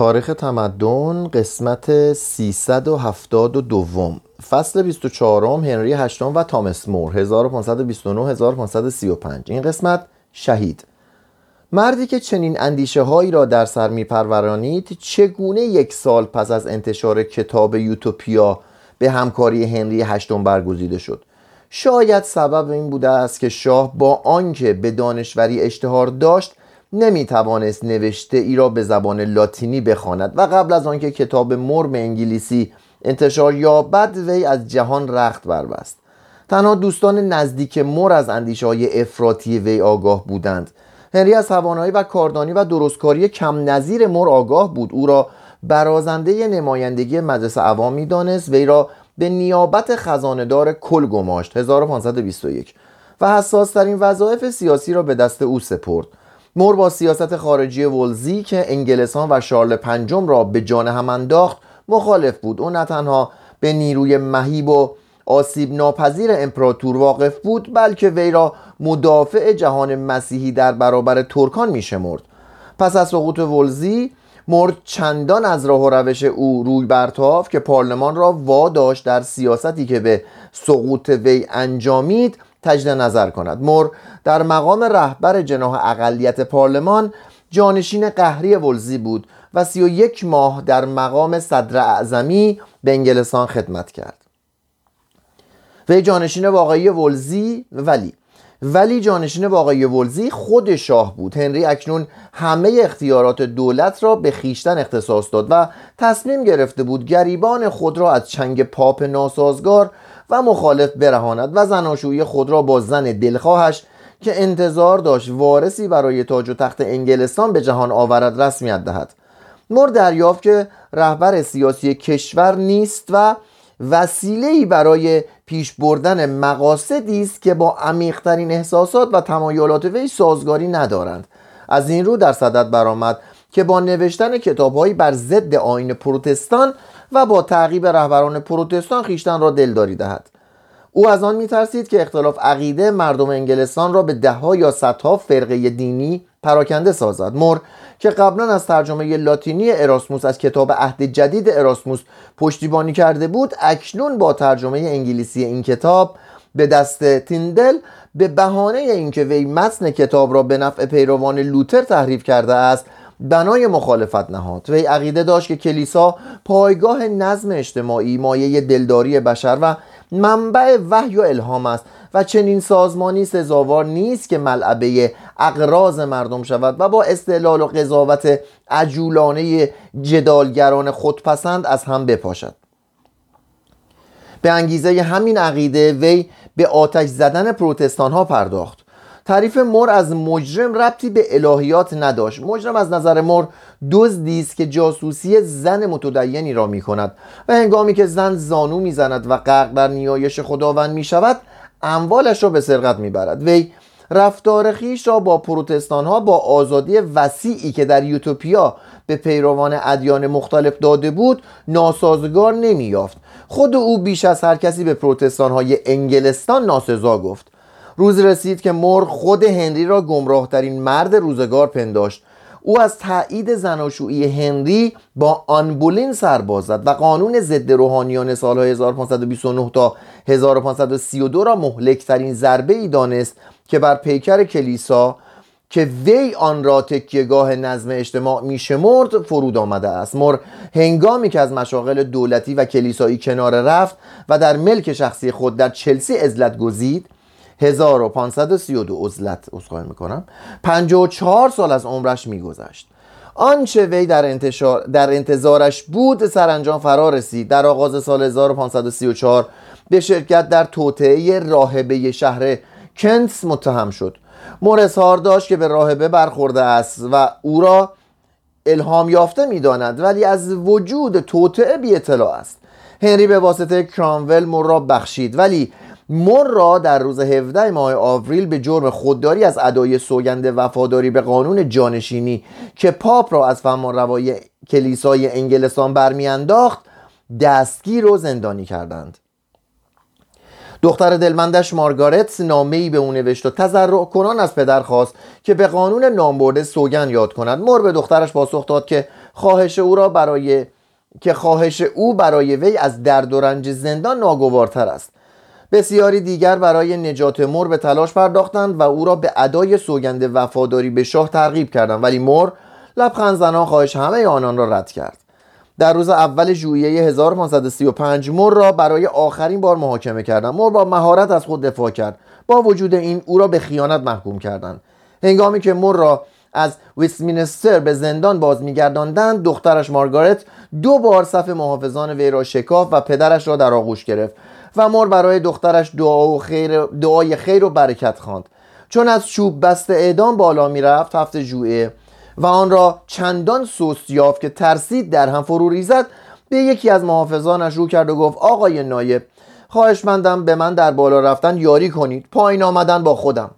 تاریخ تمدن قسمت 372 فصل 24 هنری هشتم و تامس مور. 1529 1535 این قسمت شهید. مردی که چنین اندیشه هایی را در سر می پرورانید چگونه یک سال پس از انتشار کتاب یوتوپیا به همکاری هنری هشتم برگزیده شد؟ شاید سبب این بوده است که شاه با آنکه به دانشوری اشتهار داشت نمی توانست نوشته ای را به زبان لاتینی بخواند و قبل از آنکه کتاب مرم انگلیسی انتشار یابد وی از جهان رخت بربست. تنها دوستان نزدیک مر از اندیشه های افراطی وی آگاه بودند. هنری از توانایی و کاردانی و درستکاری کم نظیر مر آگاه بود. او را برازنده نمایندگی مجلس عوام می‌دانست. وی را به نیابت خزاندار کل گماشت. 1521 و حساس ترین وظایف سیاسی را به دست او سپرد. مور با سیاست خارجی ولزی که انگلستان و شارل پنجم را به جان هم انداخت مخالف بود. او نه تنها به نیروی مهیب و آسیب ناپذیر امپراتور واقف بود بلکه وی را مدافع جهان مسیحی در برابر ترکان میشمرد. پس از سقوط ولزی مرد چندان از راه و روش او روی برتاف که پارلمان را واداشت در سیاستی که به سقوط وی انجامید. تجد نظر کند. مر در مقام رهبر جناح اقلیت پارلمان جانشین قهری ولزی بود و سی و یک ماه در مقام صدر اعظمی به انگلستان خدمت کرد. وی جانشین واقعی ولزی ولی. ولی جانشین واقعی ولزی خود شاه بود. هنری اکنون همه اختیارات دولت را به خیشتن اختصاص داد و تصمیم گرفته بود گریبان خود را از چنگ پاپ ناسازگار و مخالف برهاند و زناشویی خود را با زن دلخواهش که انتظار داشت وارثی برای تاج و تخت انگلستان به جهان آورد رسمیت دهد. مر دریافت که رهبر سیاسی کشور نیست و وسیله‌ای برای پیش بردن مقاصدی است که با عمیقترین احساسات و تمایلات وی سازگاری ندارند. از این رو در صدد برآمد که با نوشتن کتابهایی بر ضد آین پروتستان و با تعقیب رهبران پروتستان خیشتن را دلداری دهد. او از آن میترسید که اختلاف عقیده مردم انگلستان را به دهها یا صدها فرقه دینی پراکنده سازد. مر که قبلا از ترجمه لاتینی اراسموس از کتاب عهد جدید اراسموس پشتیبانی کرده بود اکنون با ترجمه انگلیسی این کتاب به دست تیندل به بهانه اینکه وی متن کتاب را به نفع پیروان لوتر تحریف کرده است بنای مخالفت نهاد. وی عقیده داشت که کلیسا پایگاه نظم اجتماعی مایه دلداری بشر و منبع وحی و الهام است و چنین سازمانی سزاوار نیست که ملعبه اقراض مردم شود و با استعلال و قضاوت عجولانه جدالگران خودپسند از هم بپاشد. به انگیزه همین عقیده وی به آتش زدن پروتستان ها پرداخت. تعریف مر از مجرم ربطی به الهیات نداشت. مجرم از نظر مر دزدی است که جاسوسی زن متدینی را می کند و هنگامی که زن زانو می‌زند و غرق در نیایش خداوند می شود اموالش را به سرقت می برد وی رفتار خیش را با پروتستان ها با آزادی وسیعی که در یوتوپیا به پیروان ادیان مختلف داده بود ناسازگار نمی یافت خود او بیش از هر کسی به پروتستان های انگلستان ناسزا گفت. روز رسید که مر خود هنری را گمراهترین مرد روزگار پنداشت. او از تایید زناشویی هنری با آنبولین سرباز زد و قانون ضد روحانیان سالهای 1529 تا 1532 را مهلکترین ضربه ای دانست که بر پیکر کلیسا که وی آن را تکیهگاه نظم اجتماع میشمرد فرود آمده است. مر هنگامی که از مشاغل دولتی و کلیسایی کنار رفت و در ملک شخصی خود در چلسی ازلت گزید 1532 عزلت اسخای می‌کنم. 54 سال از عمرش میگذشت. آنچه وی در, انتشار در انتظارش بود سرانجام فرا رسید. در آغاز سال 1534 به شرکت در توطعه راهبه شهر کنتس متهم شد. مورس داشت که به راهبه برخورده است و او را الهام یافته می‌داند ولی از وجود توطعه بی اطلاع است. هنری به واسطه کرامول مر را بخشید ولی مر را در روز 17 ماه آوریل به جرم خودداری از ادای سوگند وفاداری به قانون جانشینی که پاپ را از روای کلیسای انگلستان برمیانداخت دستگیر و زندانی کردند. دختر دلمندش مارگارت نامه به او نوشت و تذرع کنان از پدر خواست که به قانون نامبرده سوگن یاد کند. مر به دخترش پاسخ داد که خواهش او را برای که خواهش او برای وی از درد و رنج زندان ناگوارتر است. بسیاری دیگر برای نجات مر به تلاش پرداختند و او را به ادای سوگند وفاداری به شاه ترغیب کردند. ولی مر لبخند زنان خواهش همه آنان را رد کرد. در روز اول ژوئیه 1535 مر را برای آخرین بار محاکمه کردند. مر با مهارت از خود دفاع کرد. با وجود این او را به خیانت محکوم کردند. هنگامی که مر را از ویستمینستر به زندان باز میگرداندند دخترش مارگارت دو بار صف محافظان وی را شکاف و پدرش را در آغوش گرفت. و مر برای دخترش دعا و خیر دعای خیر و برکت خواند. چون از چوب بست اعدام بالا می‌رفت هفته ژوئیه و آن را چندان سست یافت که ترسید در هم فرو ریزد به یکی از محافظانش رو کرد و گفت آقای نایب خواهشمندم به من در بالا رفتن یاری کنید. پایین آمدن با خودم.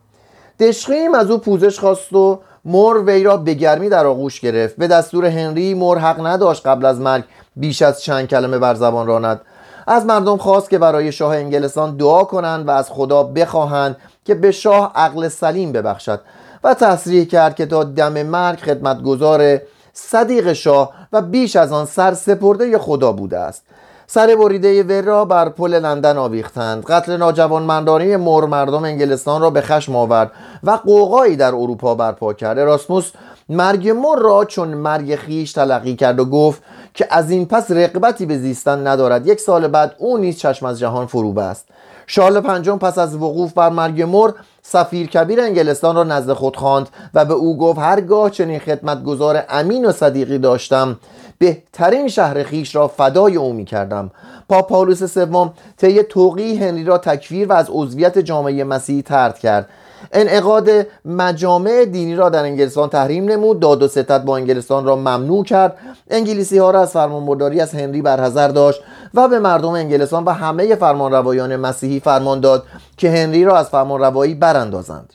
دشقیم از او پوزش خواست و مر وی را به گرمی در آغوش گرفت. به دستور هنری مر حق نداشت قبل از مرگ بیش از چند کلمه بر زبان راند. از مردم خواست که برای شاه انگلستان دعا کنند و از خدا بخواهند که به شاه عقل سلیم ببخشد و تصریح کرد که تا دم مرگ خدمتگزار صدیق شاه و بیش از آن سر سپرده خدا بوده است. سر بریده وی را بر پل لندن آویختند. قتل ناجوانمردانه مر مردم انگلستان را به خشم آورد و قوقایی در اروپا برپا کرد. راسموس مرگ مر را چون مرگ خیش تلقی کرد و گفت که از این پس رقبتی به زیستن ندارد. یک سال بعد او نیز چشم از جهان فرو بست. شارل پنجم پس از وقوف بر مرگ مر سفیر کبیر انگلستان را نزد خود خواند و به او گفت هرگاه چنین خدمتگزار امین و صدیقی داشتم بهترین شهر خیش را فدای او می کردم پاپ پاولوس سوم طی توقی هنری را تکفیر و از عضویت جامعه مسیحی ترد کرد. انعقاد مجامع دینی را در انگلستان تحریم نمود. داد و ستت با انگلستان را ممنوع کرد. انگلیسی ها را از فرمانبرداری از هنری برحضر داشت و به مردم انگلستان و همه فرمانروایان مسیحی فرمان داد که هنری را از فرمانروایی براندازند.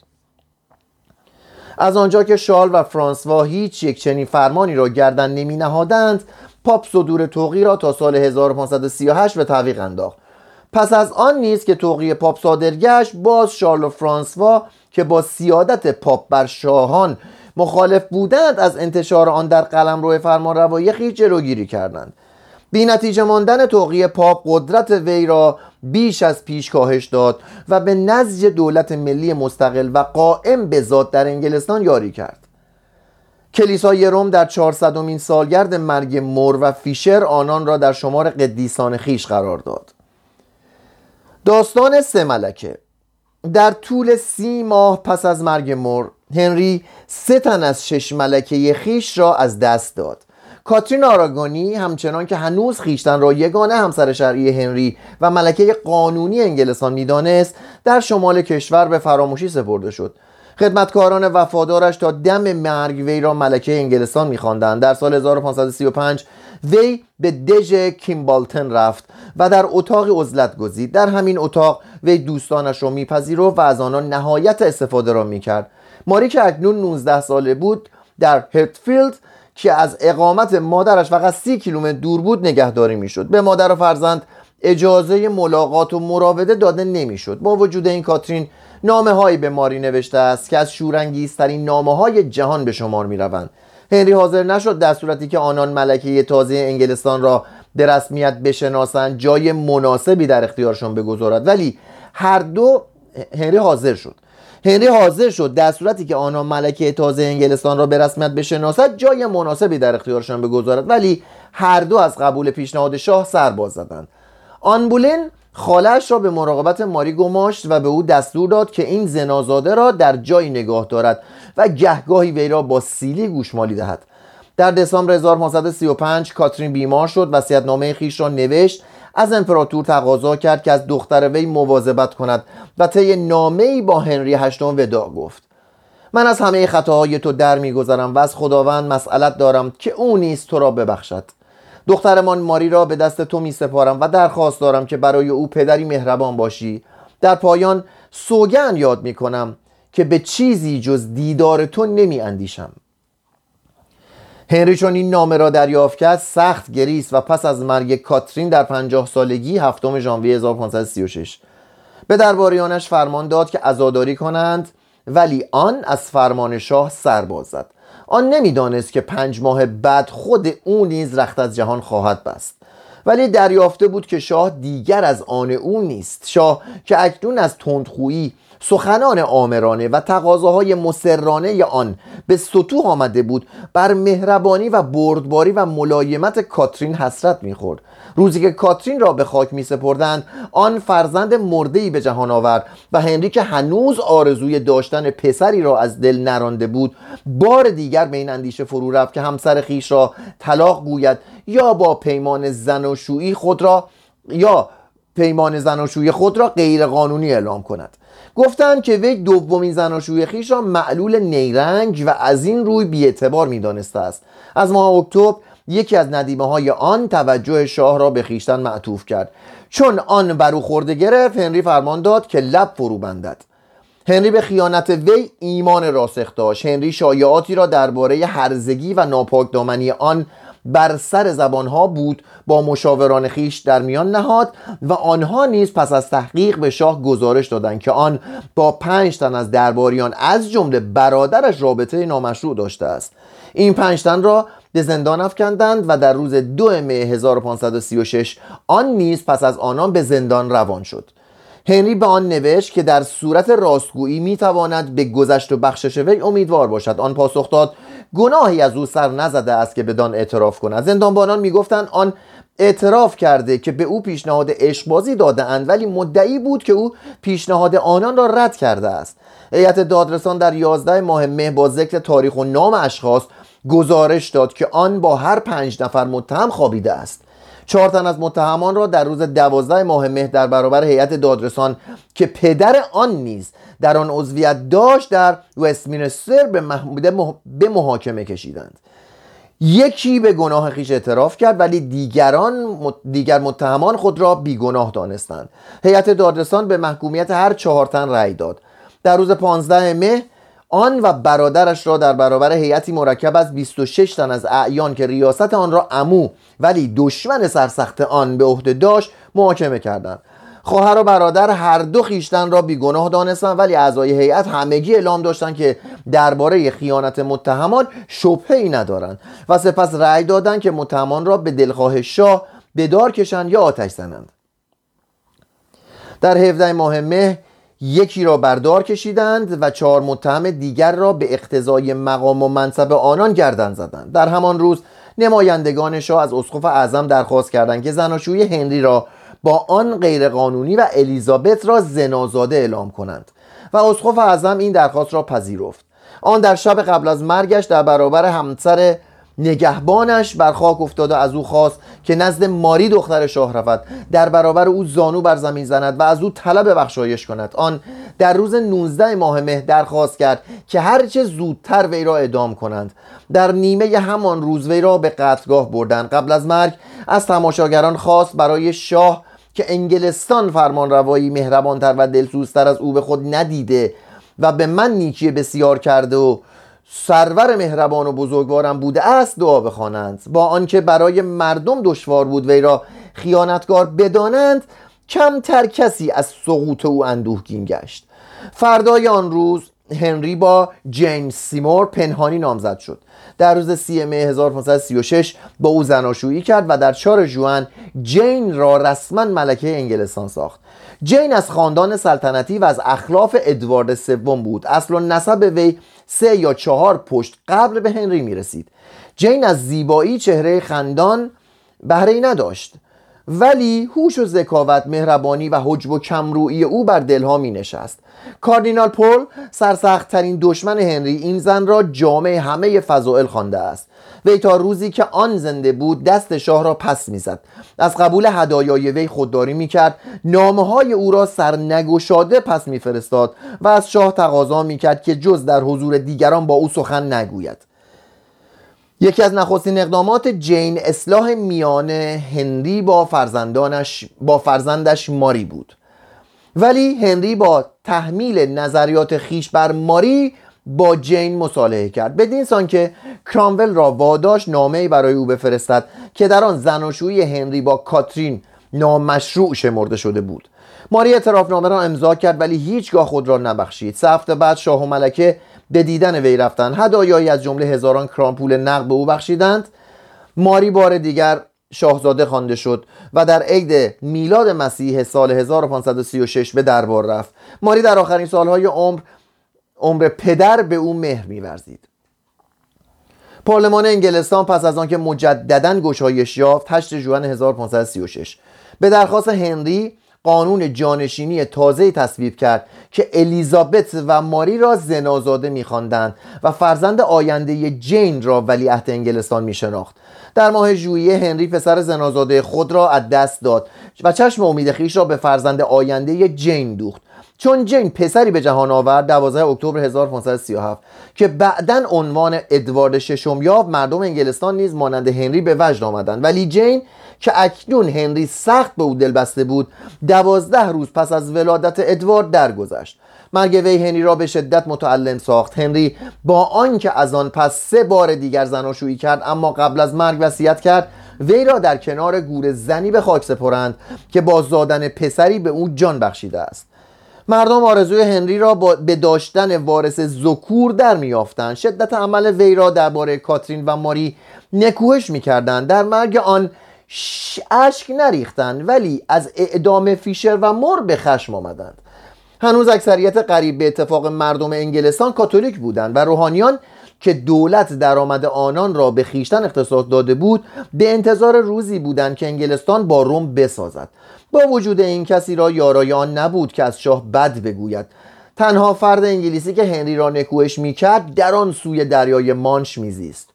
از آنجا که شارل و فرانسوا هیچ یک چنین فرمانی را گردن نمی نهادند پاپ صدور توقیع را تا سال 1538 به تعویق انداخت. پس از آن نیز که توقیع پاپ صادر باز شارل و فرانسوا که با سیادت پاپ بر شاهان مخالف بودند از انتشار آن در قلمرو فرمانروایی خویش جلوگیری کردند. بی نتیجه ماندن توقیع پاپ قدرت وی را بیش از پیش کاهش داد و به نزج دولت ملی مستقل و قائم به ذات در انگلستان یاری کرد. کلیسای روم در 400 سالگرد مرگ مور و فیشر آنان را در شمار قدیسان خیش قرار داد. داستان سه ملکه. در طول سی ماه پس از مرگ مور هنری سه تن از شش ملکه خیش را از دست داد. کاترین آراگونی همچنان که هنوز خیشتن را یگانه همسر شرعی هنری و ملکه قانونی انگلستان می‌دانست در شمال کشور به فراموشی سپرده شد. خدمتکاران وفادارش تا دم مرگ وی را ملکه انگلستان میخواندند. در سال 1535 وی به دژ کیمبالتن رفت و در اتاق عزلت گزید. در همین اتاق وی دوستانش را میپذیرفت و از آنان نهایت استفاده را می‌کرد. ماری که اکنون 19 ساله بود در هرتفیلد که از اقامت مادرش فقط سی کیلومتر دور بود نگهداری می‌شد. به مادر و فرزند اجازه ملاقات و مراوده داده نمی‌شد. با وجود این کاترین نامه هایی به ماری نوشته است که از شورانگیزترین نامه های جهان به شمار می روند هنری حاضر نشد در صورتی که آنان ملکه تازه انگلستان را به رسمیت بشناسند جای مناسبی در اختیارشان بگذارد. ولی هر دو هنری حاضر شد. هنری حاضر شد در صورتی که آنها ملکه تازه انگلستان را به رسمیت بشناسد جای مناسبی در اختیارشان بگذارد. ولی هر دو از قبول پیشنهاد شاه سر باز زدند. آنبولن خالش را به مراقبت ماری گماشت و به او دستور داد که این زنازاده را در جای نگاه دارد و گهگاهی وی را با سیلی گوشمالی دهد. در دسامبر 1535 کاترین بیمار شد نامه خیش را نوشت از امپراتور تقاضا کرد که از دختر وی مواظبت کند و طی نامه با هنری هشتم ودا گفت. من از همه خطاهای تو در میگذرم و از خداوند مسئلت دارم که او نیز تو را ببخشد. دخترمان ماری را به دست تو می سپارم و درخواست دارم که برای او پدری مهربان باشی. در پایان سوگن یاد می کنم که به چیزی جز دیدار تو نمی اندیشم هنری چون این نامه را دریافت کرد سخت گریست و پس از مرگ کاترین در پنجاه سالگی هفتم ژانویه 1536 به درباریانش فرمان داد که عزاداری کنند ولی آن از فرمان شاه سر باز زد. آن نمی‌دانست که پنج ماه بعد خود او نیز رخت از جهان خواهد بست. ولی دریافته بود که شاه دیگر از آن او نیست. شاه که اکنون از تندخویی سخنان آمرانه و تقاضاهای مسررانه آن به سطوح آمده بود بر مهربانی و بردباری و ملایمت کاترین حسرت می‌خورد. روزی که کاترین را به خاک می سپردند آن فرزند مرده به جهان آورد و هنری که هنوز آرزوی داشتن پسری را از دل نرانده بود بار دیگر به این اندیشه فرو رفت که همسر خیش را طلاق گوید یا با پیمان زناشویی خود را یا پیمان زناشویی خود را غیر قانونی اعلام کند. گفتند که وی دومین زناشوی خیش را معلول نیرنگ و از این روی بیاعتبار می‌دانسته است. از ماه اکتبر یکی از ندیمه های آن توجه شاه را به خیشتن معطوف کرد. چون آن بر او خورده گرفت هنری فرمان داد که لب فرو بندد. هنری به خیانت وی ایمان راسخ داشت. هنری شایعاتی را درباره هرزگی و ناپاک دامنی آن بر سر زبانها بود با مشاوران خیش در میان نهاد و آنها نیز پس از تحقیق به شاه گزارش دادند که آن با پنج تن از درباریان از جمله برادرش رابطه نامشروع داشته است. این پنج تن را به زندان افکندند و در روز دو مه 1536 آن نیز پس از آنان به زندان روان شد. هنری به آن نوشت که در صورت راستگویی می‌تواند به گذشت و بخشش وی امیدوار باشد. آن پاسخ داد گناهی از او سر نزده است که بدان اعتراف کند. زندانبانان می‌گفتند آن اعتراف کرده که به او پیشنهاد عشقبازی داده اند ولی مدعی بود که او پیشنهاد آنان را رد کرده است. هیئت دادرسان در 11 ماه مه با ذکر تاریخ و نام اشخاص گزارش داد که آن با هر پنج نفر متهم خوابیده است. چهار تن از متهمان را در روز دوازده ماه مه در برابر هیئت دادرسان که پدر آن نیز در آن عضویت داشت در وستمینستر به, به محاکمه کشیدند. یکی به گناه خیش اعتراف کرد ولی دیگران دیگر متهمان خود را بیگناه دانستند. هیئت دادرسان به محکومیت هر چهار تن رأی داد. در روز 15 مه آن و برادرش را در برابر هیئتی مرکب از 26 تن از اعیان که ریاست آن را امو ولی دشمن سرسخت آن به عهده داشت محاکمه کردند. خواهر و برادر هر دو خیشتن را بیگناه دانستند ولی اعضای هیئت همگی اعلام داشتند که درباره خیانت متهمان شبهه ای ندارند و سپس رأی دادند که متهمان را به دلخواه شاه به دار کشند یا آتش زنند. در 17 ماه مه یکی را بردار کشیدند و چهار متهم دیگر را به اقتضای مقام و منصب آنان گردن زدند. در همان روز نمایندگان شاه از اسقف اعظم درخواست کردند که زناشویی هنری را با آن غیرقانونی و الیزابت را زنازاده اعلام کنند و اسقف اعظم این درخواست را پذیرفت. آن در شب قبل از مرگش در برابر همسر نگهبانش بر خاک افتاده از او خواست که نزد ماری دختر شاه رود در برابر او زانو بر زمین زند و از او طلب بخشایش کند. آن در روز 19 ماه مه درخواست کرد که هرچه زودتر وی را ادام کنند. در نیمه همان روز وی را به قتلگاه بردند. قبل از مرگ از تماشاگران خواست برای شاه که انگلستان فرمان روایی مهربانتر و دلسوزتر از او به خود ندیده و به من نیکی بسیار کرده و سرور مهربان و بزرگوارم بوده است دعا بخوانند. با آنکه برای مردم دشوار بود وی را خیانتگار بدانند کمتر کسی از سقوط او اندوهگین گشت. فردای آن روز هنری با جیمز سیمور پنهانی نامزد شد. در روز سی مه 1536 با او زناشویی کرد و در چهار جوان جین را رسما ملکه انگلستان ساخت. جین از خاندان سلطنتی و از اخلاف ادوارد سوم بود. اصل و نسب وی سه یا چهار پشت قبل به هنری می رسید جین از زیبایی چهره خندان بهره نداشت. ولی هوش و ذکاوت مهربانی و حجب و کمرویی او بر دلها می نشست کاردینال پول سرسختترین دشمن هنری این زن را جامعه همه فضائل خوانده است. وی تا روزی که آن زنده بود دست شاه را پس می‌زد. از قبول هدایای وی خودداری می‌کرد. نامه های او را سرنگشاده پس میفرستاد و از شاه تقاضا می‌کرد که جز در حضور دیگران با او سخن نگوید. یکی از نخستین اقدامات جین اصلاح میان هنری با فرزندانش با فرزندش ماری بود. ولی هنری با تحمیل نظریات خیش بر ماری با جین مصالحه کرد. بدین سان که کرامول را واداش نامه برای او بفرستد که در آن زناشویی هنری با کاترین نامشروع شمرده شده بود. ماری اعتراف نامه را امضا کرد ولی هیچگاه خود را نبخشید. سه هفته بعد شاه و ملکه به دیدن وی رفتند. هدایایی از جمله هزاران کران پول نقد به او بخشیدند. ماری بار دیگر شاهزاده خوانده شد و در عید میلاد مسیح سال 1536 به دربار رفت. ماری در آخرین سالهای عمر عمر پدر به او مهر میورزید. پارلمان انگلستان پس از آنکه مجددا گشایش یافت 8 ژوئن 1536 به درخواست هنری قانون جانشینی تازه تصویب کرد که الیزابت و ماری را زنازاده میخواندند و فرزند آینده جین را ولیعهد انگلستان میشناخت. در ماه ژوئیه هنری پسر زنازاده خود را از دست داد و چشم امید خیش را به فرزند آینده جین دوخت. چون جین پسری به جهان آورد 12 اکتبر 1537 که بعدا عنوان ادوارد ششم یافت مردم انگلستان نیز مانند هنری به وجد آمدند. ولی جین که اکنون هنری سخت به او دل بسته بود دوازده روز پس از ولادت ادوارد درگذشت. مرگ وی هنری را به شدت متعلم ساخت. هنری با آنکه از آن پس سه بار دیگر زناشویی کرد اما قبل از مرگ وصیت کرد وی را در کنار گور زنی به خاک سپرند که با زادن پسری به او جان بخشیده است. مردم آرزوی هنری را به داشتن وارث زکور در میافتند شدت عمل وی را درباره کاترین و ماری نکوهش می‌کردند. در مرگ آن اشک نریختند ولی از اعدام فیشر و مور به خشم آمدند. هنوز اکثریت قریب به اتفاق مردم انگلستان کاتولیک بودند و روحانیان که دولت درآمد آنان را به خیشتن اختصاص داده بود به انتظار روزی بودند که انگلستان با روم بسازد. با وجود این کسی را یارای آن نبود که از شاه بد بگوید. تنها فرد انگلیسی که هنری را نکوهش می‌کرد در آن سوی دریای مانش میزیست.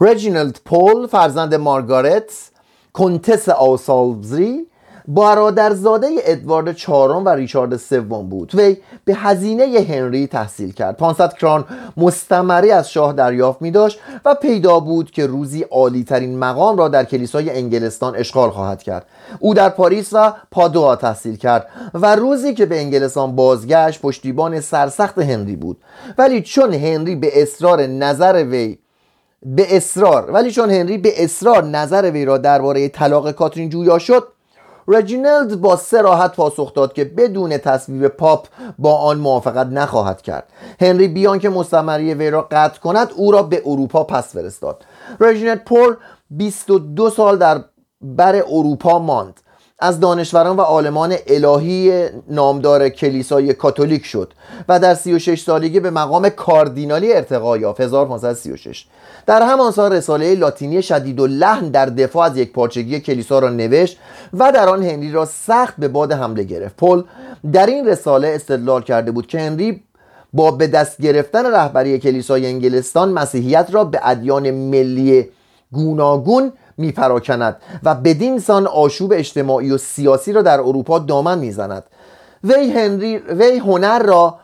رجینالد پول فرزند مارگارت کنتس آسالزری برادرزاده ادوارد چهارم و ریچارد سوم بود. وی به هزینه هنری تحصیل کرد. 500 کران مستمری از شاه دریافت می داشت و پیدا بود که روزی عالی ترین مقام را در کلیسای انگلستان اشغال خواهد کرد. او در پاریس و پادوا تحصیل کرد و روزی که به انگلستان بازگشت پشتیبان سرسخت هنری بود. ولی چون هنری به اصرار نظر وی به اصرار ولی چون هنری به اصرار نظر وی را درباره طلاق کاترین جویا شد رجینالد با سراحت پاسخ داد که بدون تصویب پاپ با آن موافقت نخواهد کرد. هنری بیان که مستمری وی را قطع کند او را به اروپا پس فرستاد. رجینالد پول 22 سال در بر اروپا ماند. از دانشوران و عالمان الهی نامدار کلیسای کاتولیک شد و در 36 سالگی به مقام کاردینالی ارتقا یافت. 1536 در همان سال رساله لاتینی شدید و لحن در دفاع از یک پارچگی کلیسا را نوشت و در آن هنری را سخت به باد حمله گرفت. پل در این رساله استدلال کرده بود که هنری با به دست گرفتن رهبری کلیسای انگلستان مسیحیت را به ادیان ملی گوناگون میپراکند و بدین سان آشوب اجتماعی و سیاسی را در اروپا دامن می‌زند. وی هنری وی هنر را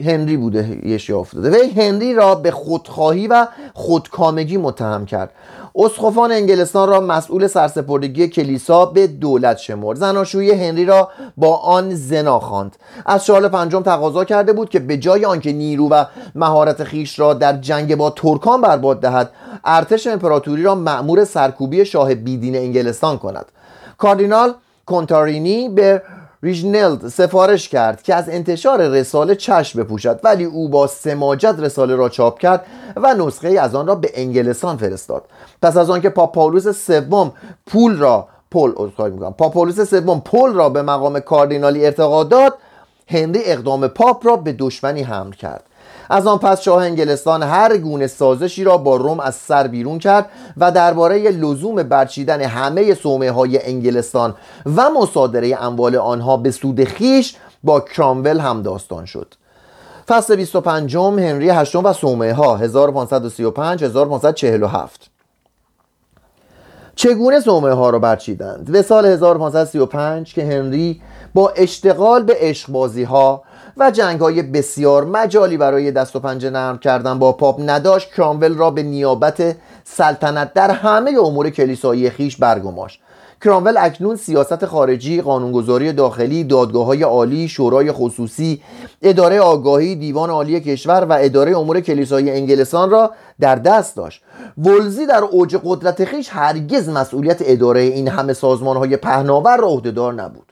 هنری بوده یش افتاده وی هنری را به خودخواهی و خودکامگی متهم کرد. اسقفان انگلستان را مسئول سرسپردگی کلیسا به دولت شمرد. زناشویی هنری را با آن زنا خواند. از شارل پنجم تقاضا کرده بود که به جای آنکه نیرو و مهارت خیش را در جنگ با ترکان برباد دهد ارتش امپراتوری را مأمور سرکوبی شاه بیدین انگلستان کند. کاردینال کنتارینی به رجینلد سفارش کرد که از انتشار رساله چشم بپوشد ولی او با سماجت رساله را چاپ کرد و نسخه‌ای از آن را به انگلستان فرستاد. پس از آنکه پاپ پاولوس سوم پول را پول میگم پاپ پاولوس سوم پول را به مقام کاردینالی ارتقا داد هنری اقدام پاپ را به دشمنی حمل کرد. از آن پس شاه انگلستان هر گونه سازشی را با روم از سر بیرون کرد و درباره لزوم برچیدن همه صومعه های انگلستان و مصادره اموال آنها به سود خیش با کرامول هم داستان شد. فصل 25 هنری هشتم و صومعه ها 1535 1547 چگونه صومعه ها را برچیدند؟ به سال 1535 که هنری با اشتغال به عشقبازی ها و جنگ های بسیار مجالی برای دست و پنجه نرم کردن با پاپ نداشت کرامول را به نیابت سلطنت در همه امور کلیسایی خیش برگماشت. کرامول اکنون سیاست خارجی، قانونگذاری داخلی، دادگاه های عالی، شورای خصوصی، اداره آگاهی، دیوان عالی کشور و اداره امور کلیسایی انگلستان را در دست داشت. ولزی در اوج قدرت خیش هرگز مسئولیت اداره این همه سازمان های پهناور را عهدهدار نبود.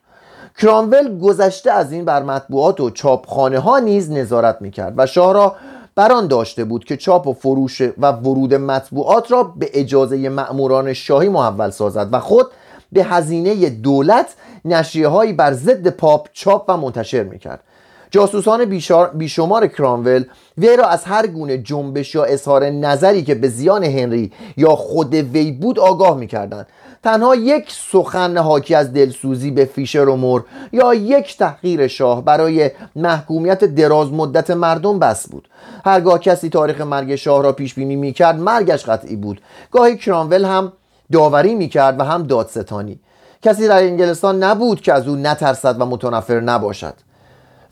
کرامول گذشته از این بر مطبوعات و چاپخانه ها نیز نظارت می‌کرد و شاه را بران داشته بود که چاپ و فروش و ورود مطبوعات را به اجازه مأموران شاهی محول سازد و خود به هزینه دولت نشریه هایی بر ضد پاپ چاپ و منتشر می‌کرد. جاسوسان بیشمار کرامول وی را از هر گونه جنبش یا اظهار نظری که به زیان هنری یا خود وی بود آگاه می‌کردند. تنها یک سخن حاکی از دلسوزی به فیشر و مور یا یک تحقیر شاه برای محکومیت دراز مدت مردم بس بود. هرگاه کسی تاریخ مرگ شاه را پیش بینی می‌کرد مرگش قطعی بود. گاهی کرامول هم داوری می‌کرد و هم دادستانی. کسی در انگلستان نبود که از او نترسد و متنفر نباشد.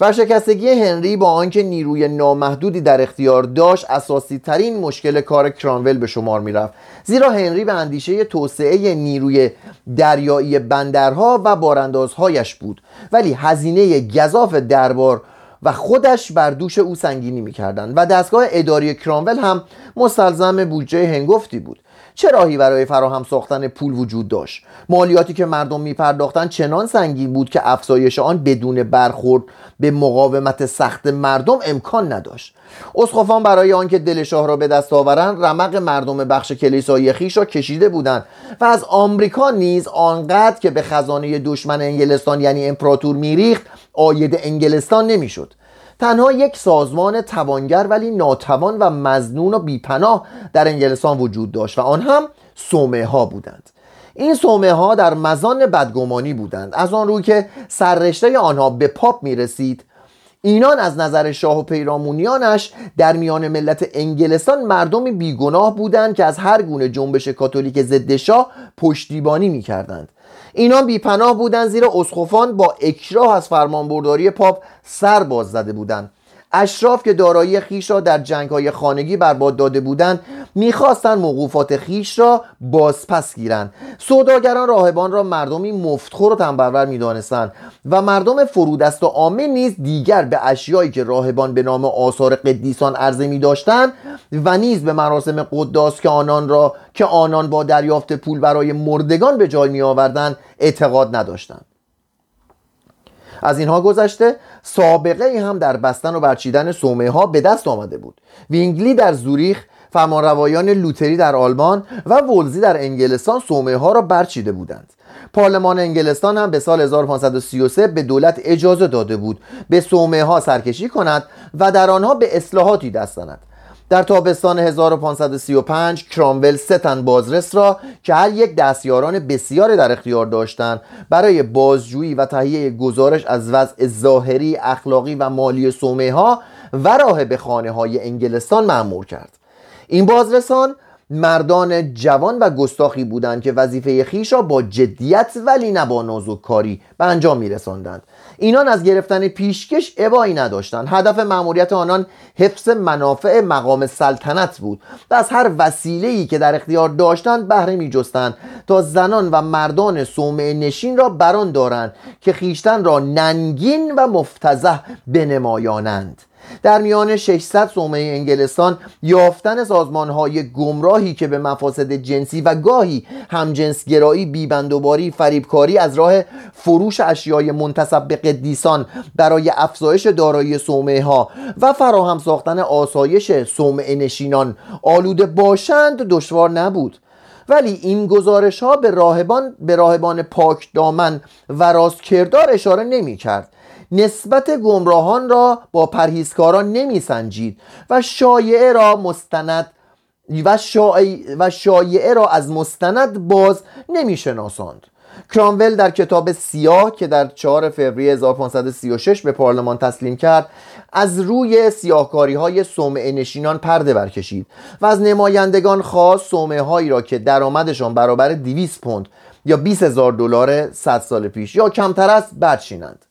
ورشکستگی هنری با آنکه نیروی نامحدودی در اختیار داشت اساسی ترین مشکل کار کرانول به شمار می‌رفت. زیرا هنری به اندیشه توسعه نیروی دریایی بندرها و باراندازهایش بود. ولی هزینه گذاف دربار و خودش بر دوش او سنگینی می‌کردند و دستگاه اداری کرانول هم مستلزم بودجه هنگفتی بود. چه راهی برای فراهم ساختن پول وجود داشت؟ مالیاتی که مردم میپرداختند چنان سنگین بود که افزایش آن بدون برخورد به مقاومت سخت مردم امکان نداشت. اسقفان برای آنکه دل شاه را به دست آورند رمق مردم بخش کلیسایی خیش را کشیده بودند و از آمریکا نیز آنقدر که به خزانه دشمن انگلستان یعنی امپراتور میریخت آید انگلستان نمی‌شد. تنها یک سازمان توانگر ولی ناتوان و مزنون و بیپناه در انگلستان وجود داشت و آن هم سومه ها بودند. این سومه ها در مزان بدگمانی بودند. از آن روی که سررشته آنها به پاپ می رسید اینان از نظر شاه و پیرامونیانش در میان ملت انگلستان مردمی بیگناه بودند که از هر گونه جنبش کاتولیک ضد شاه پشتیبانی می اینان بیپناه بودند زیرا اسخفان با اکراه از فرمانبرداری پاپ سر باز زده بودند اشراف که دارایی خیش را در جنگ های خانگی برباد داده بودند می‌خواستند موقوفات خیش را بازپس گیرند. سوداگران راهبان را مردمی مفتخور و تنبرور می‌دانستند و مردم فرودست و عامه نیز دیگر به اشیایی که راهبان به نام آثار قدیسان عرضه می داشتند و نیز به مراسم قداس که آنان را که آنان با دریافت پول برای مردگان به جای می آوردند اعتقاد نداشتند. از اینها گذشته سابقه ای هم در بستن و برچیدن سومه ها به دست آمده بود. وینگلی در زوریخ فرمانروایان لوتری در آلمان و ولزی در انگلستان سومه ها را برچیده بودند. پارلمان انگلستان هم به سال 1533 به دولت اجازه داده بود به سومه ها سرکشی کند و در آنها به اصلاحاتی دست زند. در تابستان 1535 کرامول ستن بازرس را که هر یک دستیاران بسیاری در اختیار داشتند برای بازجویی و تهیه گزارش از وضع ظاهری اخلاقی و مالی سومه ها و راه به خانه های انگلستان معمور کرد. این بازرسان مردان جوان و گستاخی بودند که وظیفه خیش را با جدیت ولی نه با کاری به انجام می رساندند اینان از گرفتن پیشکش ابایی نداشتند. هدف مأموریت آنان حفظ منافع مقام سلطنت بود و از هر وسیله‌ای که در اختیار داشتند بهره میجستند تا زنان و مردان صومعه نشین را بران دارند که خیشتن را ننگین و مفتزه بنمایانند. در میان 600 صومعه انگلستان یافتن سازمان های گمراهی که به مفاسد جنسی و گاهی همجنسگرایی بیبندوباری فریبکاری از راه فروش اشیای منتصب به قدیسان برای افزایش دارایی صومعه ها و فراهم ساختن آسایش صومعه نشینان آلوده باشند دشوار نبود. ولی این گزارش ها به راهبان به راهبان پاک دامن و راست کردار اشاره نمی کرد نسبت گمراهان را با پرهیزکاران نمی سنجید و شایعه را مستند و, و شایعه را از مستند باز نمی شناساند کرامول در کتاب سیاه که در 4 فوریه 1536 به پارلمان تسلیم کرد از روی سیاهکاری های سومه نشینان پرده برکشید و از نمایندگان خواست سومه هایی را که درآمدشان برابر 200 پوند یا 20 هزار دلار 100 سال پیش یا کمتر است برچینند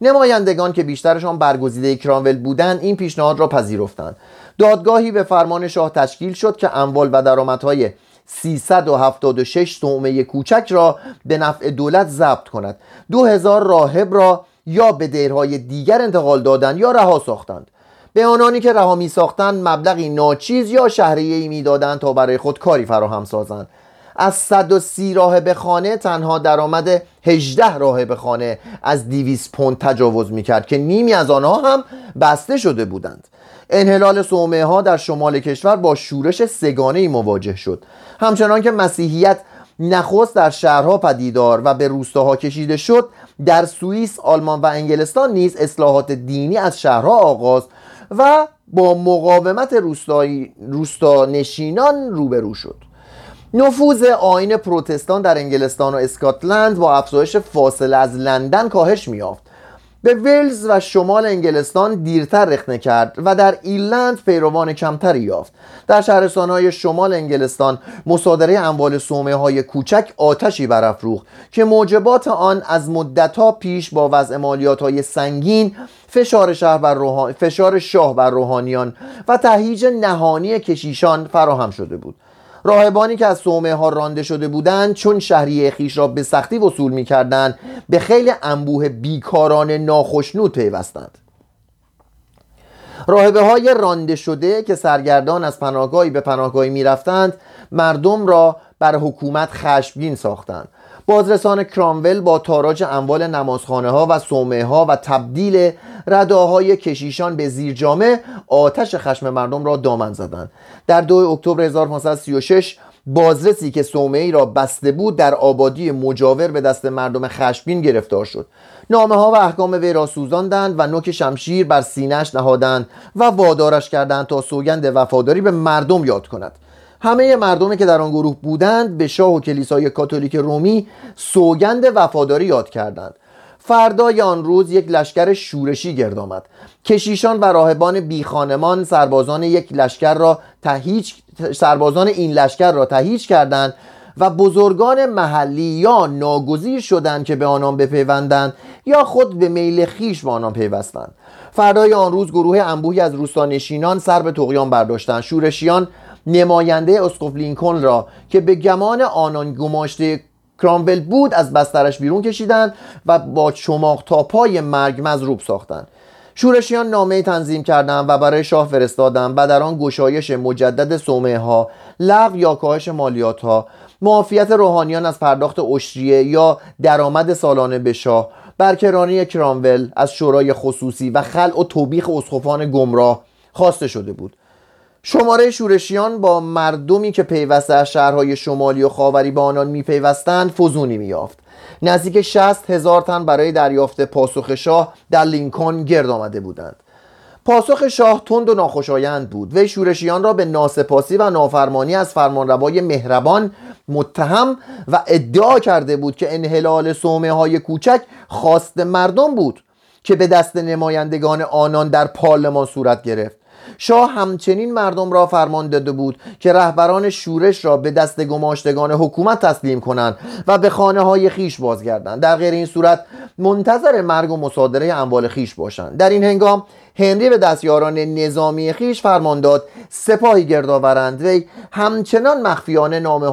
نمایندگان که بیشترشان برگزیده کرامول بودند این پیشنهاد را پذیرفتند. دادگاهی به فرمان شاه تشکیل شد که اموال و درآمدهای 376 تومه کوچک را به نفع دولت ضبط کند. 2000 راهب را یا به دیرهای دیگر انتقال دادند یا رها ساختند. به آنانی که رها می ساختند مبلغی ناچیز یا شهریه می دادند تا برای خود کاری فراهم سازند. از 130 راهب خانه تنها درآمد 18 راهب خانه از 200 پوند تجاوز می‌کرد که نیمی از آنها هم بسته شده بودند. انحلال صومعه ها در شمال کشور با شورش سگانه ای مواجه شد. همچنان که مسیحیت نخست در شهرها پدیدار و به روستاها کشیده شد در سوئیس، آلمان و انگلستان نیز اصلاحات دینی از شهرها آغاز و با مقاومت روستایی روستانشینان روبرو شد. نفوذ آین پروتستان در انگلستان و اسکاتلند با افزایش فاصله از لندن کاهش میافت به ولز و شمال انگلستان دیرتر رخنه کرد و در ایرلند پیروان کمتری یافت. در شهرستانهای شمال انگلستان مصادره اموال سومه های کوچک آتشی برافروخت که موجبات آن از مدتها پیش با وضع مالیات های سنگین فشار, شهر بر روحان... فشار شاه بر روحانیان و تهیج نهانی کشیشان فراهم شده بود. راهبانی که از صومعه ها رانده شده بودند چون شهریه خیش را به سختی وصول می کردند به خیلی انبوه بیکاران ناخشنود پیوستند. راهبه های رانده شده که سرگردان از پناهگاهی به پناهگاهی می رفتند مردم را بر حکومت خشمگین ساختند. بازرسان کرامول با تاراج اموال نمازخانه ها و صومعه ها و تبدیل رداهای کشیشان به زیر جامعه آتش خشم مردم را دامن زدند. در دو اکتبر 1536 بازرسی که ای را بسته بود در آبادی مجاور به دست مردم خشمگین گرفتار شد. نامه ها و احکام وی را سوزاندند و نوک شمشیر بر سینهش نهادند و وادارش کردند تا سوگند وفاداری به مردم یاد کند. همه مردمی که در آن گروه بودند به شاه و کلیسای کاتولیک رومی سوگند وفاداری یاد کردند. فردای آن روز یک لشکر شورشی گرد آمد کشیشان و راهبان بیخانمان سربازان یک لشکر را تهیج سربازان این لشکر را تهیج کردند و بزرگان محلی یا ناگزیر شدند که به آنان بپیوندند یا خود به میل خیش به آنان پیوستند. فردای آن روز گروه انبوهی از روستانشینان سر به تقیان برداشتند. شورشیان نماینده اسقف لینکن را که به گمان آنان گماشته کرامول بود از بسترش بیرون کشیدند و با چماق تا پای مرگ مزروب ساختند. شورشیان نامه تنظیم کردند و برای شاه فرستادند و در آن گشایش مجدد سومه ها لغو یا کاهش مالیات ها معافیت روحانیان از پرداخت اشریه یا درآمد سالانه به شاه برکرانی کرامول از شورای خصوصی و خلع و توبیخ اسقفان گمراه خواسته شده بود. شماره شورشیان با مردمی که پیوسته از شهرهای شمالی و خاوری به آنان میپیوستند فزونی میافت نزدیک 60 هزار تن برای دریافت پاسخ شاه در لینکن گرد آمده بودند. پاسخ شاه تند و ناخوشایند بود. وی شورشیان را به ناسپاسی و نافرمانی از فرمانروای مهربان متهم و ادعا کرده بود که انحلال سومه های کوچک خواست مردم بود که به دست نمایندگان آنان در پارلمان صورت گرفت. شاه همچنین مردم را فرمان داده بود که رهبران شورش را به دست گماشتگان حکومت تسلیم کنند و به خانه های خیش بازگردند. در غیر این صورت منتظر مرگ و مصادره اموال خیش باشند. در این هنگام هنری به دستیاران نظامی خیش فرمان داد سپاهی گردآورند. وی همچنان مخفیانه نامه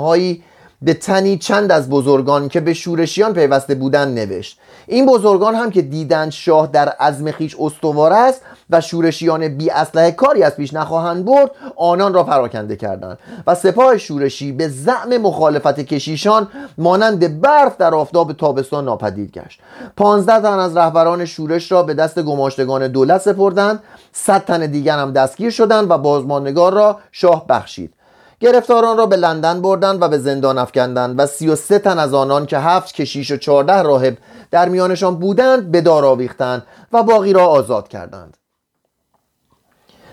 به تنی چند از بزرگان که به شورشیان پیوسته بودند نوشت. این بزرگان هم که دیدند شاه در عزم خیش استوار است و شورشیان بی اسلحه کاری از پیش نخواهند برد آنان را پراکنده کردند و سپاه شورشی به زعم مخالفت کشیشان مانند برف در آفتاب تابستان ناپدید گشت. پانزده تن از رهبران شورش را به دست گماشتگان دولت سپردند. صد تن دیگر هم دستگیر شدند و بازماندگار را شاه بخشید. گرفتاران را به لندن بردند و به زندان افکندند و 33 تن از آنان که هفت کشیش و 14 راهب در میانشان بودند به دار آویختند و باقی را آزاد کردند.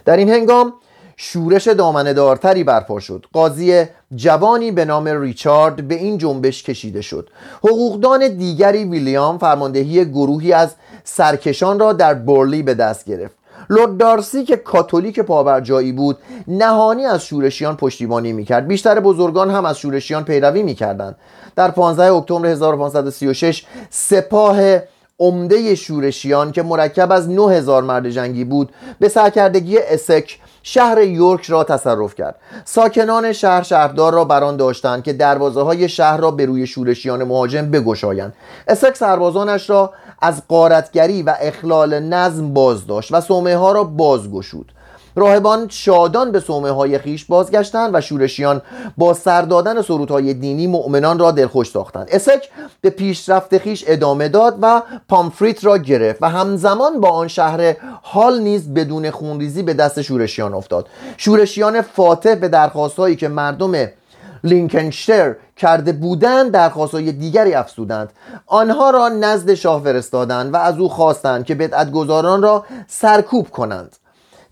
در این هنگام شورش دامنه دارتری برپا شد. قاضی جوانی به نام ریچارد به این جنبش کشیده شد. حقوقدان دیگری ویلیام فرماندهی گروهی از سرکشان را در برلی به دست گرفت. لورد دارسی که کاتولیک پابرجایی بود نهانی از شورشیان پشتیبانی می‌کرد. بیشتر بزرگان هم از شورشیان پیروی می‌کردند. در 15 اکتبر 1536 سپاه عمده شورشیان که مرکب از 9000 مرد جنگی بود به سرکردگی اسک شهر یورک را تصرف کرد. ساکنان شهر شهردار را بران داشتند که دروازه های شهر را به روی شورشیان مهاجم بگشایند. اسک سربازانش را از قارتگری و اخلال نظم باز داشت و سومه ها را بازگشود راهبان شادان به صومعه های خیش بازگشتند و شورشیان با سر دادن سرودهای دینی مؤمنان را دلخوش ساختند. اسک به پیشرفت خیش ادامه داد و پامفریت را گرفت و همزمان با آن شهر حال نیز بدون خونریزی به دست شورشیان افتاد. شورشیان فاتح به درخواستهایی که مردم لینکنشتر کرده بودند درخواستهای دیگری افزودند. آنها را نزد شاه فرستادند و از او خواستند که بدعتگذاران را سرکوب کنند.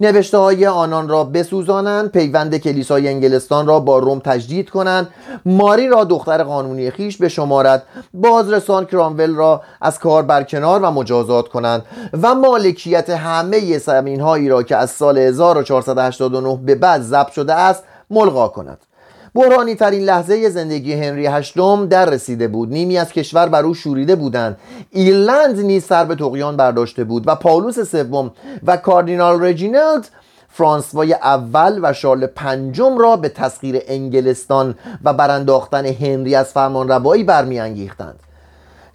نوشته های آنان را بسوزانند پیوند کلیسای انگلستان را با روم تجدید کنند. ماری را دختر قانونی خیش به شمارت بازرسان کرامول را از کار برکنار و مجازات کنند و مالکیت همه زمین هایی را که از سال 1489 به بعد ضبط شده است ملغا کند. برانی ترین لحظه زندگی هنری هشتم در رسیده بود. نیمی از کشور بر او شوریده بودند. ایرلند نیز سر به تقیان برداشته بود و پاولوس سوم و کاردینال رجینالد فرانسوای اول و شارل پنجم را به تسخیر انگلستان و برانداختن هنری از فرمانروایی برمیانگیختند.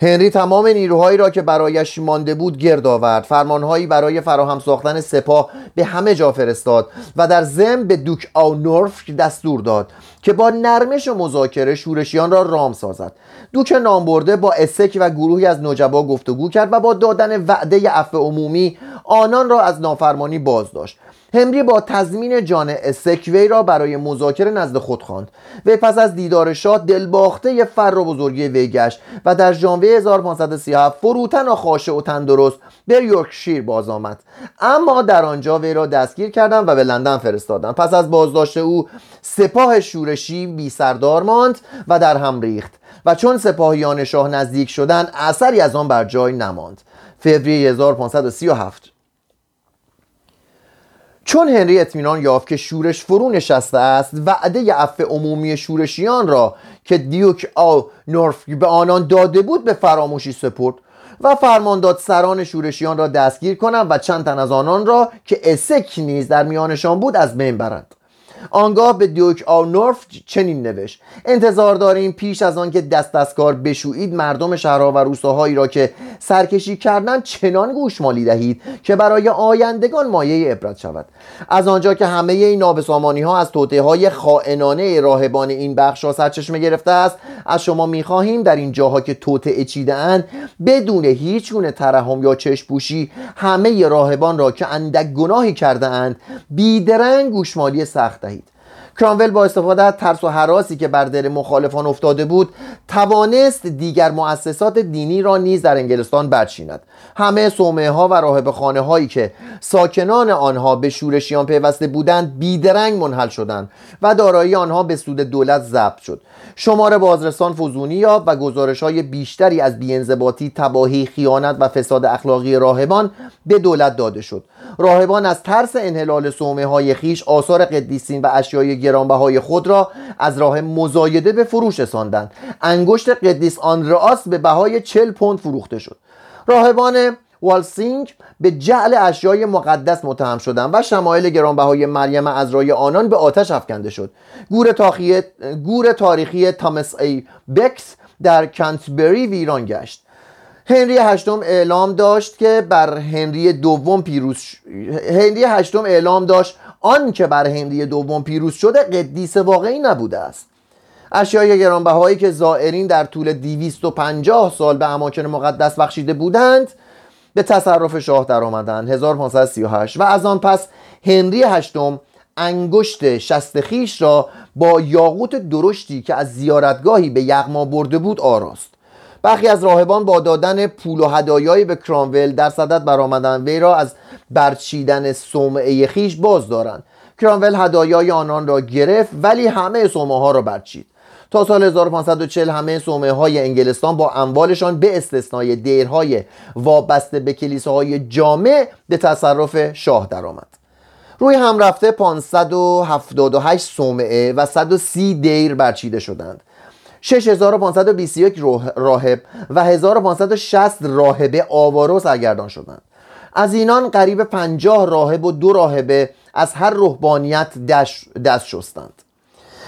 هنری تمام نیروهایی را که برایش مانده بود گرد آورد. فرمانهایی برای فراهم ساختن سپاه به همه جا فرستاد و در ضمن به دوک آونورف دستور داد که با نرمش و مذاکره شورشیان را رام سازد. دوک نامبرده با اسک و گروهی از نجبا گفتگو کرد و با دادن وعده عفو عمومی آنان را از نافرمانی باز داشت. همری با تضمین جان اسکوی را برای مذاکره نزد خود خواند. وی پس از دیدار شاه دلباخته فر و بزرگی وی گشت و در ژانویه 1537 فروتن و خاشه و تندرست به یورکشیر باز آمد. اما در آنجا وی را دستگیر کردند و به لندن فرستادند. پس از بازداشت او سپاه شورشی بی سردار ماند و در هم ریخت و چون سپاهیان شاه نزدیک شدند اثری از آن بر جای نماند. فوریه 1537 چون هنری اطمینان یافت که شورش فرو نشسته است وعده عفو عمومی شورشیان را که دیوک آو نورف به آنان داده بود به فراموشی سپرد و فرمان داد سران شورشیان را دستگیر کنند و چند تن از آنان را که اسک نیز در میانشان بود از بین برند. آنگاه به دیوک نورف چنین نوشت. انتظار داریم پیش از آنکه دست از کار بشویید مردم شهرها و روستاهایی را که سرکشی کردن چنان گوشمالی دهید که برای آیندگان مایه عبرت شود. از آنجا که همه این نابسامانی ها از توطئه های خائنانه راهبان این بخش را سرچشمه گرفته است از شما می‌خواهیم در این جاها که توطئه چیده بدون هیچ گونه ترحم یا چشپوشی همه راهبان را که اندک گناهی کرده اند بیدرنگ گوشمالی سخت کرامول با استفاده از ترس و حراسی که بر دل مخالفان افتاده بود توانست دیگر مؤسسات دینی را نیز در انگلستان برچیند. همه صومعه ها و راهب خانه هایی که ساکنان آنها به شورشیان پیوسته بودند بیدرنگ منحل شدند و دارایی آنها به سود دولت ضبط شد. شمار بازرسان فزونی یافت و گزارش های بیشتری از بیانضباطی تباهی خیانت و فساد اخلاقی راهبان به دولت داده شد. راهبان از ترس انحلال صومعه های خیش آثار قدیسین و اشیای گرانبهای خود را از راه مزایده به فروش رساندند. انگشت قدیس آندراس به بهای چهل پوند فروخته شد. راهبان والسینگم به جعل اشیای مقدس متهم شدند و شمایل گرانبهای مریم از رای آنان به آتش افکنده شد. گور, گور تاریخی تامس ا بکت در کنتبری ویران گشت. هنری هشتم اعلام داشت که بر هنری دوم پیروز ش... هنری هشتم اعلام داشت آن که بر هنری دوم پیروز شده قدیس واقعی نبوده است. اشیای گرانبهایی که زائرین در طول 250 سال به اماکن مقدس بخشیده بودند به تصرف شاه در آمدند. 1538 و از آن پس هنری هشتم انگشت شست خیش را با یاقوت درشتی که از زیارتگاهی به یغما برده بود آراست. برخی از راهبان با دادن پول و هدایایی به کرامول در صدد برآمدند وی را از برچیدن صومعه خیش باز دارند. کرامول هدایای آنان را گرفت ولی همه صومعه ها را برچید. تا سال 1540 همه صومعه های انگلستان با اموالشان به استثنای دیرهای وابسته به کلیساهای جامع به تصرف شاه درآمد. روی هم رفته 578 صومعه و 130 دیر برچیده شدند. 6521 راهب و 1560 راهبه آوارو سرگردان شدند. از اینان قریب 50 راهب و دو راهبه از هر روحانیت دست شستند.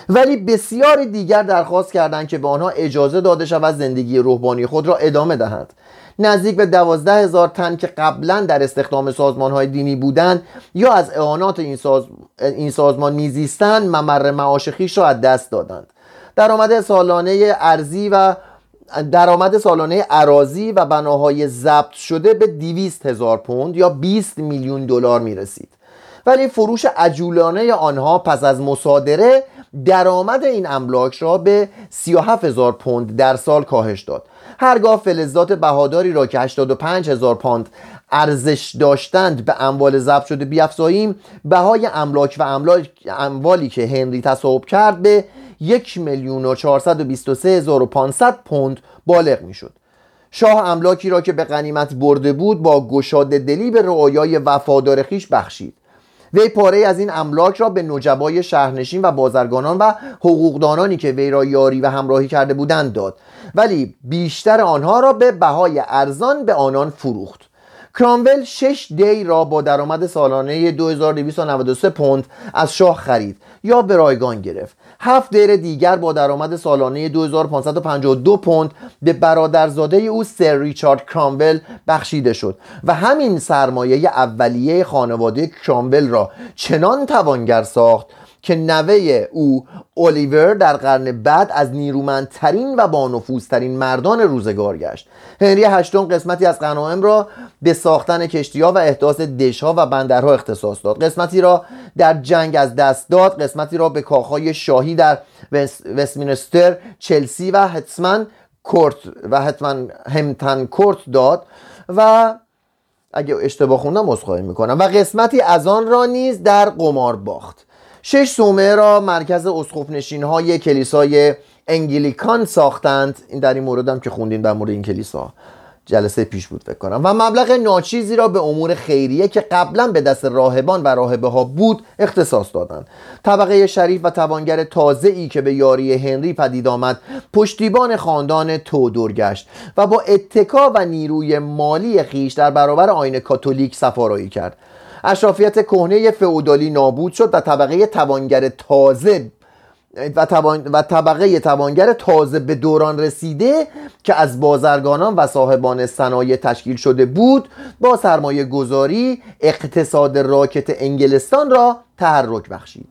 ولی بسیاری دیگر درخواست کردند که به آنها اجازه داده شود زندگی روحانی خود را ادامه دهند. نزدیک به دوازده هزار تن که قبلا در استخدام سازمان های دینی بودند یا از اعانات این, ساز... این سازمان میزیستند ممر معاش خیش را از دست دادند. درآمد سالانه ارزی و درآمد سالانه عراضی و بناهای ضبط شده به 200 هزار پوند یا 20 میلیون دلار می رسید ولی فروش عجولانه آنها پس از مصادره درآمد این املاک را به 37 هزار پوند در سال کاهش داد. هرگاه فلزات بهاداری را که 85 هزار پوند ارزش داشتند به اموال ضبط شده بیافزاییم بهای املاک و املاک اموالی که هنری تصاحب کرد به یک میلیون و پوند بالغ می شد شاه املاکی را که به غنیمت برده بود با گشاده دلی به رعایای وفادار خیش بخشید. وی پاره از این املاک را به نجبای شهرنشین و بازرگانان و حقوقدانانی که وی را یاری و همراهی کرده بودند داد. ولی بیشتر آنها را به بهای ارزان به آنان فروخت. کرامول 6 دی را با درآمد سالانه 2293 پوند از شاه خرید یا به رایگان گرفت. هفت دیر دیگر با درآمد سالانه 2552 پوند به برادرزاده او سر ریچارد کرامول بخشیده شد و همین سرمایه اولیه خانواده کرامول را چنان توانگر ساخت که نوه او الیور در قرن بعد از نیرومندترین و بانفوذترین مردان روزگار گشت. هنری هشتم قسمتی از غنایم را به ساختن کشتیها و احداث دشها و بندرها اختصاص داد. قسمتی را در جنگ از دست داد قسمتی را به کاخهای شاهی در وستمینستر چلسی و حتمن کورت و حتما همتن کورت داد و اگه اشتباه خوندم عذرخواهی می‌کنم. و قسمتی از آن را نیز در قمار باخت. شش سومه را مرکز اسخوف نشین های کلیسای انگلیکان ساختند. این در این مورد که خوندین در مورد این کلیسا جلسه پیش بود فکر کنم. و مبلغ ناچیزی را به امور خیریه که قبلا به دست راهبان و راهبه ها بود اختصاص دادند. طبقه شریف و توانگر تازه ای که به یاری هنری پدید آمد پشتیبان خاندان تودور گشت و با اتکا و نیروی مالی خیش در برابر آین کاتولیک سفارایی کرد. اشرافیت کهنه فئودالی نابود شد و طبقه توانگر تازه و, و طبقه توانگر تازه به دوران رسیده که از بازرگانان و صاحبان صنایع تشکیل شده بود با سرمایه گذاری اقتصاد راکت انگلستان را تحرک بخشید.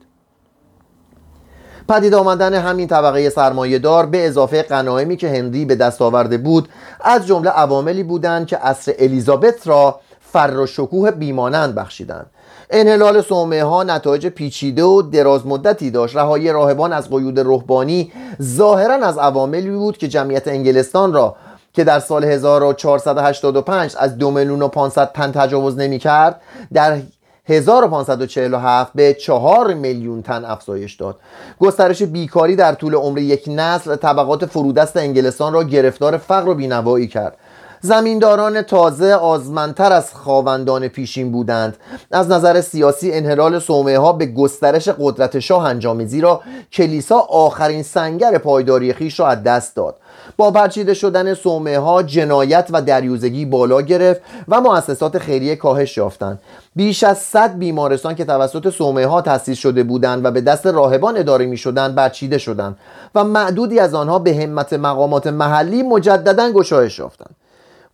پدید آمدن همین طبقه سرمایه دار به اضافه قنایمی که هنری به دست آورده بود از جمله عواملی بودند که عصر الیزابت را فر و شکوه بیمانند بخشیدند. انحلال صومعه ها نتایج پیچیده و دراز مدتی داشت. رهایی راهبان از قیود روحانی ظاهرا از عواملی بود که جمعیت انگلستان را که در سال 1485 از دو میلیون و 500 تن تجاوز نمی کرد در 1547 به 4 میلیون تن افزایش داد. گسترش بیکاری در طول عمر یک نسل طبقات فرودست انگلستان را گرفتار فقر و بینوایی کرد. زمینداران تازه آزمنتر از خواوندان پیشین بودند. از نظر سیاسی انحلال صومعه ها به گسترش قدرت شاه انجام زیرا کلیسا آخرین سنگر پایداری خیش را از دست داد. با پرچیده شدن صومعه ها جنایت و دریوزگی بالا گرفت و مؤسسات خیریه کاهش یافتند. بیش از 100 بیمارستان که توسط صومعه ها تأسیس شده بودند و به دست راهبان اداره می شدند برچیده شدند و معدودی از آنها به همت مقامات محلی مجددا گشایش یافتند.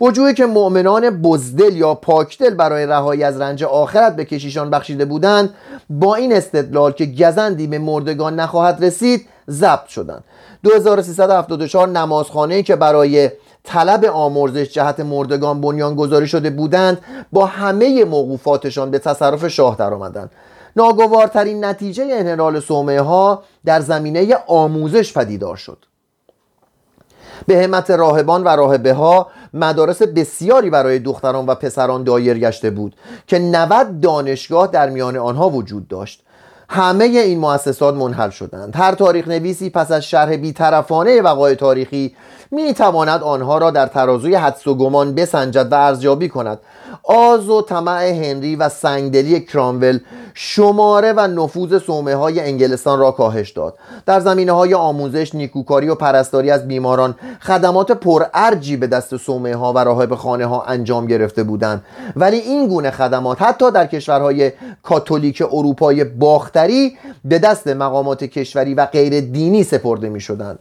وجوهی که مؤمنان بزدل یا پاکدل برای رهایی از رنج آخرت به کشیشان بخشیده بودند با این استدلال که گزندی به مردگان نخواهد رسید ضبط شدند. 2374 نمازخانه که برای طلب آمرزش جهت مردگان بنیان گذاری شده بودند با همه موقوفاتشان به تصرف شاه درآمدند. ناگوارترین نتیجه انحلال صومعه ها در زمینه آموزش پدیدار شد. به همت راهبان و راهبه ها مدارس بسیاری برای دختران و پسران دایر گشته بود که 90 دانشگاه در میان آنها وجود داشت. همه این مؤسسات منحل شدند. هر تاریخ نویسی پس از شرح بیطرفانه وقایع تاریخی می تواند آنها را در ترازوی حدس و گمان بسنجد و ارزیابی کند. آز و طمع هنری و سنگدلی کرامول شماره و نفوذ سومه های انگلستان را کاهش داد. در زمینه های آموزش نیکوکاری و پرستاری از بیماران خدمات پرارجی به دست سومه ها و راهب خانه ها انجام گرفته بودند. ولی این گونه خدمات حتی در کشورهای کاتولیک اروپای باخته مفتری به دست مقامات کشوری و غیر دینی سپرده می شدند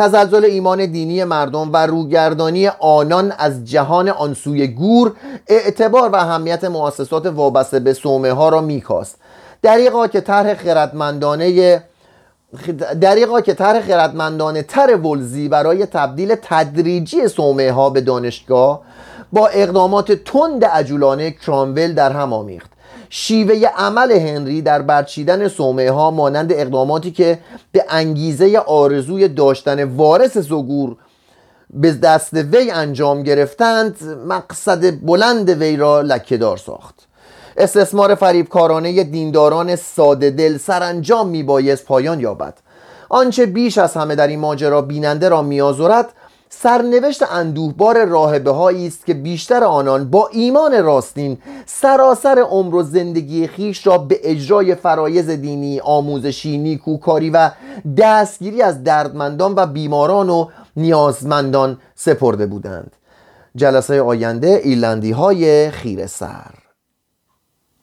تزلزل ایمان دینی مردم و روگردانی آنان از جهان آنسوی گور اعتبار و اهمیت مؤسسات وابسته به صومعه ها را میکاست. دریقا که طرح خردمندانه دریقا که طرح خردمندانه تر ولزی برای تبدیل تدریجی صومعه ها به دانشگاه با اقدامات تند عجولانه کرامول در هم آمیخت. شیوه عمل هنری در برچیدن صومعه ها مانند اقداماتی که به انگیزه آرزوی داشتن وارث زگور به دست وی انجام گرفتند مقصد بلند وی را لکهدار ساخت. استثمار فریبکارانه دینداران ساده دل سرانجام میبایست پایان یابد. آنچه بیش از همه در این ماجرا بیننده را میآزرد سرنوشت اندوهبار راهبه هایی است که بیشتر آنان با ایمان راستین سراسر عمر و زندگی خیش را به اجرای فرایز دینی آموزشی نیکوکاری و دستگیری از دردمندان و بیماران و نیازمندان سپرده بودند. جلسه آینده ایلندی های خیر سر